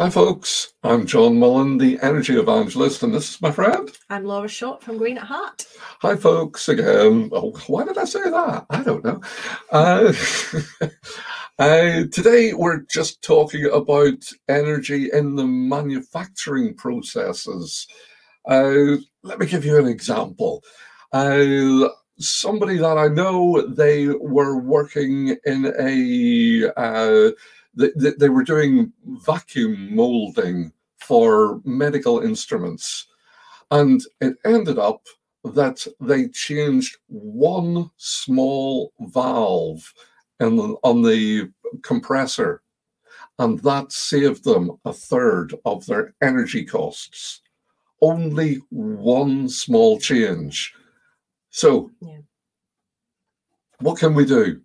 Hi, folks. I'm Jon Mullen, the energy evangelist, and this is my friend. I'm Laura Short from Green at Heart. Hi, folks. Again. Oh, why did I say that? I don't know. Uh, uh, today, we're just talking about energy in the manufacturing processes. Uh, let me give you an example. Uh, somebody that I know, they were working in a they, they were doing vacuum molding for medical instruments. And it ended up that they changed one small valve in on the compressor, and that saved them a third of their energy costs. Only one small change. So, yeah. what can we do?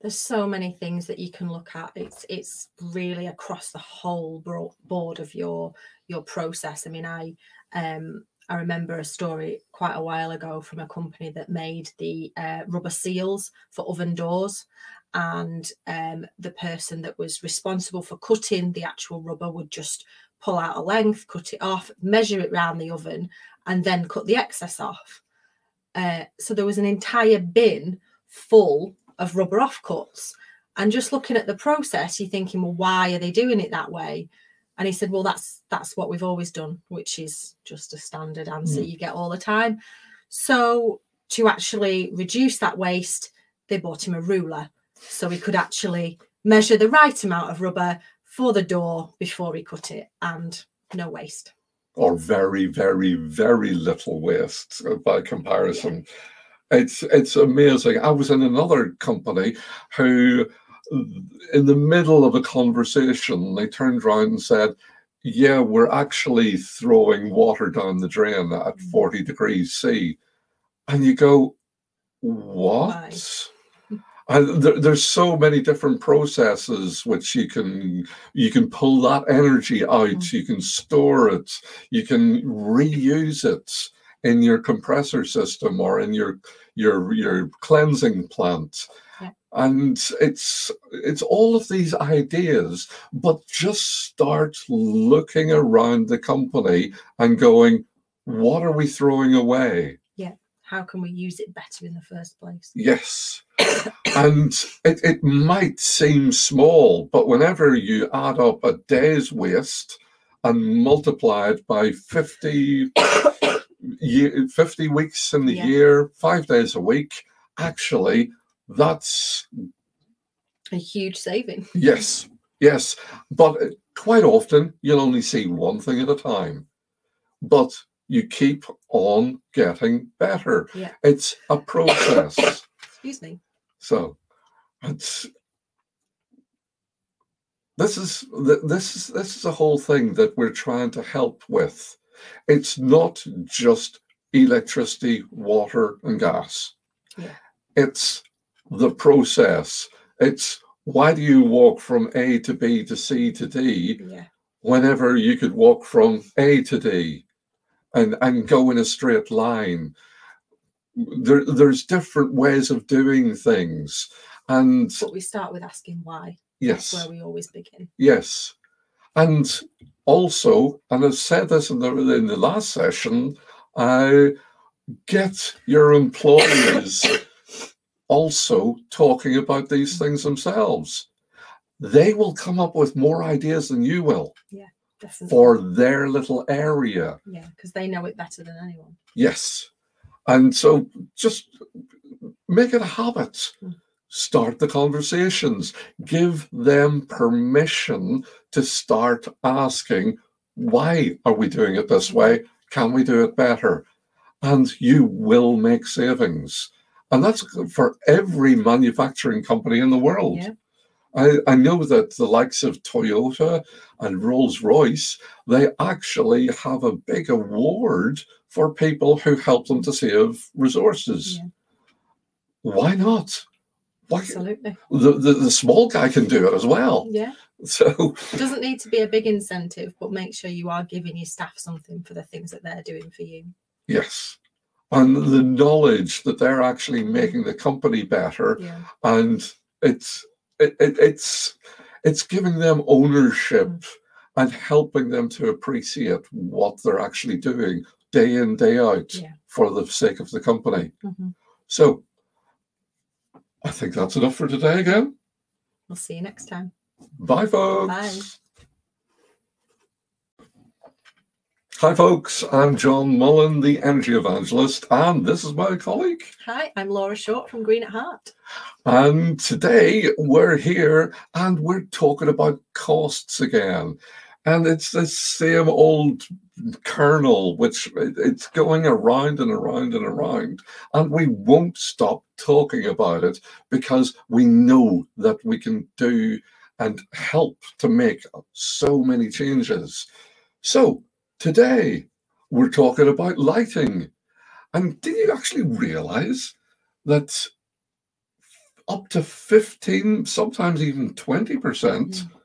There's so many things that you can look at. It's it's really across the whole board of your your process. I mean i um i remember a story quite a while ago from a company that made the uh, rubber seals for oven doors. And um, the person that was responsible for cutting the actual rubber would just pull out a length cut it off measure it around the oven and then cut the excess off. Uh, so there was an entire bin full of rubber offcuts. And just looking at the process, you're thinking, well, why are they doing it that way? And he said, well, that's that's what we've always done, which is just a standard answer mm. you get all the time. So to actually reduce that waste, they bought him a ruler so he could actually measure the right amount of rubber for the door before he cut it and no waste or very very very little waste by comparison it's it's amazing. I was in another company who, in the middle of a conversation, they turned around and said, "Yeah, we're actually throwing water down the drain at mm. forty degrees C," and you go, "What?" And there, there's so many different processes which you can you can pull that energy out, mm. you can store it, you can reuse it in your compressor system or in your your your cleansing plant. Yeah. And it's it's all of these ideas, but just start looking around the company and going, what are we throwing away? Yeah. How can we use it better in the first place? Yes. and it, it might seem small, but whenever you add up a day's waste and multiply it by 50 year, 50 weeks in the yeah. year, five days a week, actually, that's a huge saving. Yes, yes. But uh, quite often, you'll only see one thing at a time. But you keep on getting better. Yeah. It's a process. Excuse me. So it's this is this is this is a whole thing that we're trying to help with it's not just electricity, water, and gas. Yeah. It's the process. It's why do you walk from A to B to C to D yeah. whenever you could walk from A to D and, and go in a straight line? There, there's different ways of doing things. And but we start with asking why. Yes. That's where we always begin. Yes. And also, and I've said this in the, in the last session, uh, get your employees also talking about these things themselves. They will come up with more ideas than you will. Yeah, definitely. For their little area. Yeah, because they know it better than anyone. Yes. And so just make it a habit. Mm start the conversations, give them permission to start asking, why are we doing it this way? Can we do it better? And you will make savings. And that's for every manufacturing company in the world. Yeah. I, I know that the likes of Toyota and Rolls Royce, they actually have a big award for people who help them to save resources. Yeah. Why not? Absolutely. The, the, the small guy can do it as well. Yeah. So it doesn't need to be a big incentive, but make sure you are giving your staff something for the things that they're doing for you. Yes. And the knowledge that they're actually making the company better. Yeah. And it's it, it, it's it's giving them ownership Mm. and helping them to appreciate what they're actually doing day in, day out Yeah. for the sake of the company. Mhm. So I think that's enough for today again. We'll see you next time. Bye, folks. Bye. Hi, folks. I'm Jon Mullen, the energy evangelist, and this is my colleague. Hi, I'm Laura Short from Green at Heart. And today we're here and we're talking about costs again. And it's the same old kernel, which it's going around and around and around. And we won't stop talking about it because we know that we can do and help to make so many changes. So today we're talking about lighting. And did you actually realize that up to 15, sometimes even 20% Mm.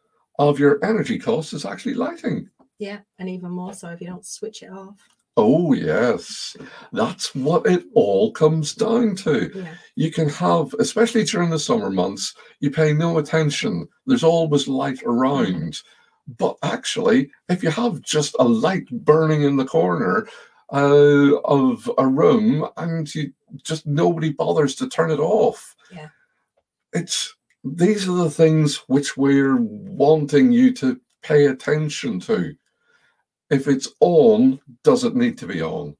Of your energy cost is actually lighting. Yeah, and even more so if you don't switch it off. Oh, yes. That's what it all comes down to. Yeah. You can have, especially during the summer months, you pay no attention. There's always light around. But actually, if you have just a light burning in the corner uh, of a room and you just nobody bothers to turn it off, Yeah. it's these are the things which we're wanting you to pay attention to. If it's on, does it need to be on?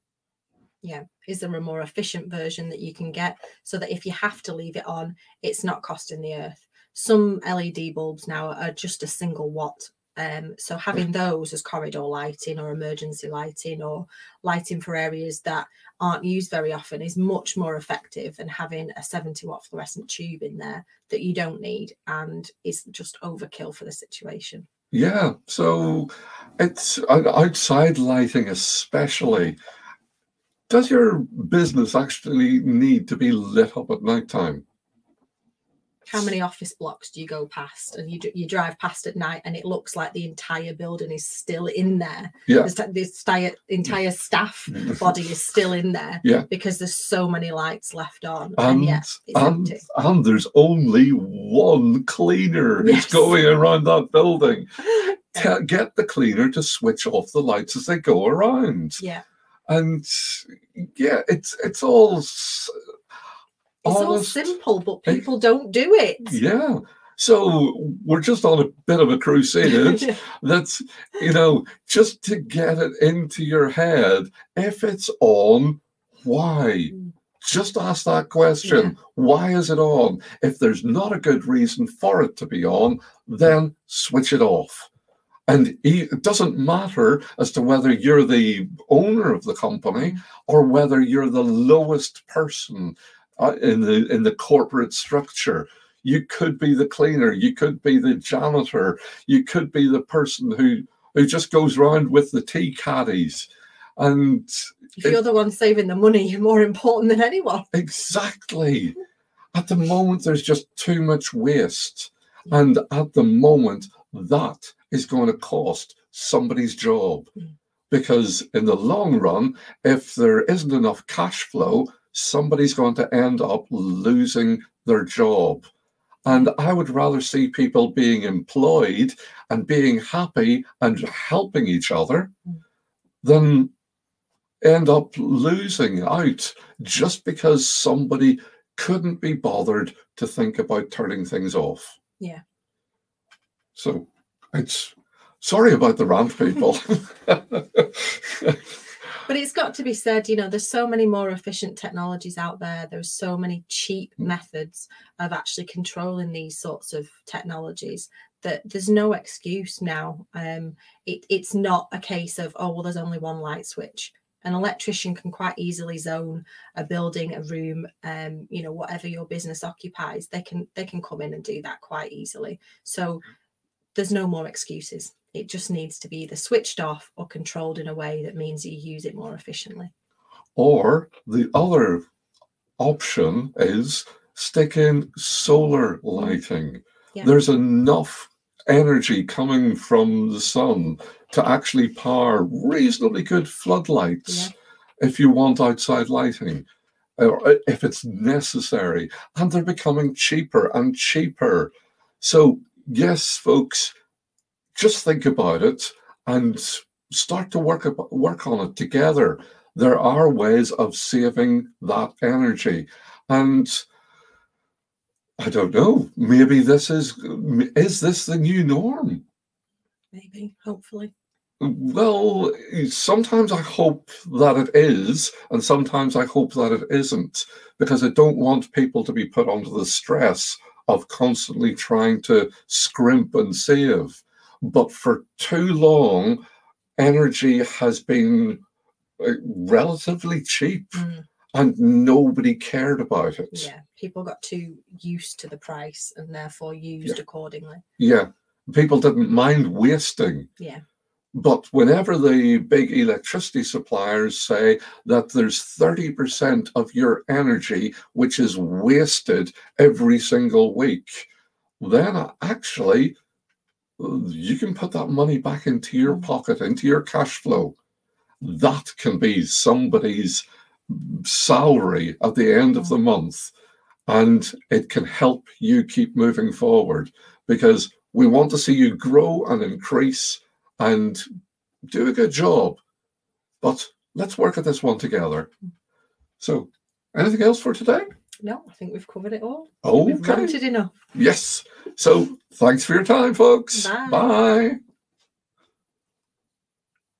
Yeah. Is there a more efficient version that you can get so that if you have to leave it on, it's not costing the earth? Some LED bulbs now are just a single watt. Um, so having those as corridor lighting or emergency lighting or lighting for areas that aren't used very often is much more effective than having a 70 watt fluorescent tube in there that you don't need and is just overkill for the situation. Yeah, so it's outside lighting, especially. Does your business actually need to be lit up at night time? How many office blocks do you go past and you, you drive past at night and it looks like the entire building is still in there? Yeah. The, entire, entire staff mm. body is still in there Yeah. because there's so many lights left on and, And, yet it's and, and there's only one cleaner Yes. who's going around that building. Get the cleaner to switch off the lights as they go around. Yeah, And yeah, it's it's all it's all simple, but Hey. people don't do it. Yeah. So we're just on a bit of a crusade. That's, you know, just to get it into your head, if it's on, why? Mm. Just ask that question. Yeah. Why is it on? If there's not a good reason for it to be on, then switch it off. And it doesn't matter as to whether you're the owner of the company or whether you're the lowest person in the in the corporate structure. You could be the cleaner, you could be the janitor, you could be the person who who just goes around with the tea caddies. And if you're the one saving the money, you're more important than anyone. exactly, at the moment, there's just too much waste. And at the moment, that is going to cost somebody's job. Mm. Because in the long run, if there isn't enough cash flow, somebody's going to end up losing their job. And I would rather see people being employed and being happy and helping each other than end up losing out just because somebody couldn't be bothered to think about turning things off. Yeah. So it's sorry about the rant, people. But it's got to be said, you know, there's so many more efficient technologies out there. There's so many cheap Mm. methods of actually controlling these sorts of technologies that there's no excuse now. Um, it, it's not a case of, oh, well, there's only one light switch. An electrician can quite easily zone a building, a room, um, you know, whatever your business occupies. They can they can come in and do that quite easily. So there's no more excuses. It just needs to be either switched off or controlled in a way that means you use it more efficiently. or the other option is stick in solar lighting. Yeah. There's enough energy coming from the sun to actually power reasonably good floodlights if you want outside lighting or uh, if it's necessary and they're becoming cheaper and cheaper so yes, folks, just think about it and start to work work on it together. There are ways of saving that energy, and I don't know. Maybe this is is this the new norm? Maybe, hopefully. Well, sometimes I hope that it is, and sometimes I hope that it isn't, because I don't want people to be put under the stress of constantly trying to scrimp and save. But for too long, energy has been uh, relatively cheap. Mm. And nobody cared about it. Yeah, people got too used to the price and therefore used Yeah. accordingly. Yeah, people didn't mind wasting. Yeah. But whenever the big electricity suppliers say that there's 30% of your energy which is wasted every single week, then uh, actually you can put that money back into your Mm. pocket, into your cash flow. That can be somebody's salary at the end of the month. And it can help you keep moving forward because we want to see you grow and increase and do a good job. But let's work at this one together. So, anything else for today? No, I think we've covered it all. Oh, We've okay. ranted enough. Yes. So, thanks for your time, folks. Bye. Bye.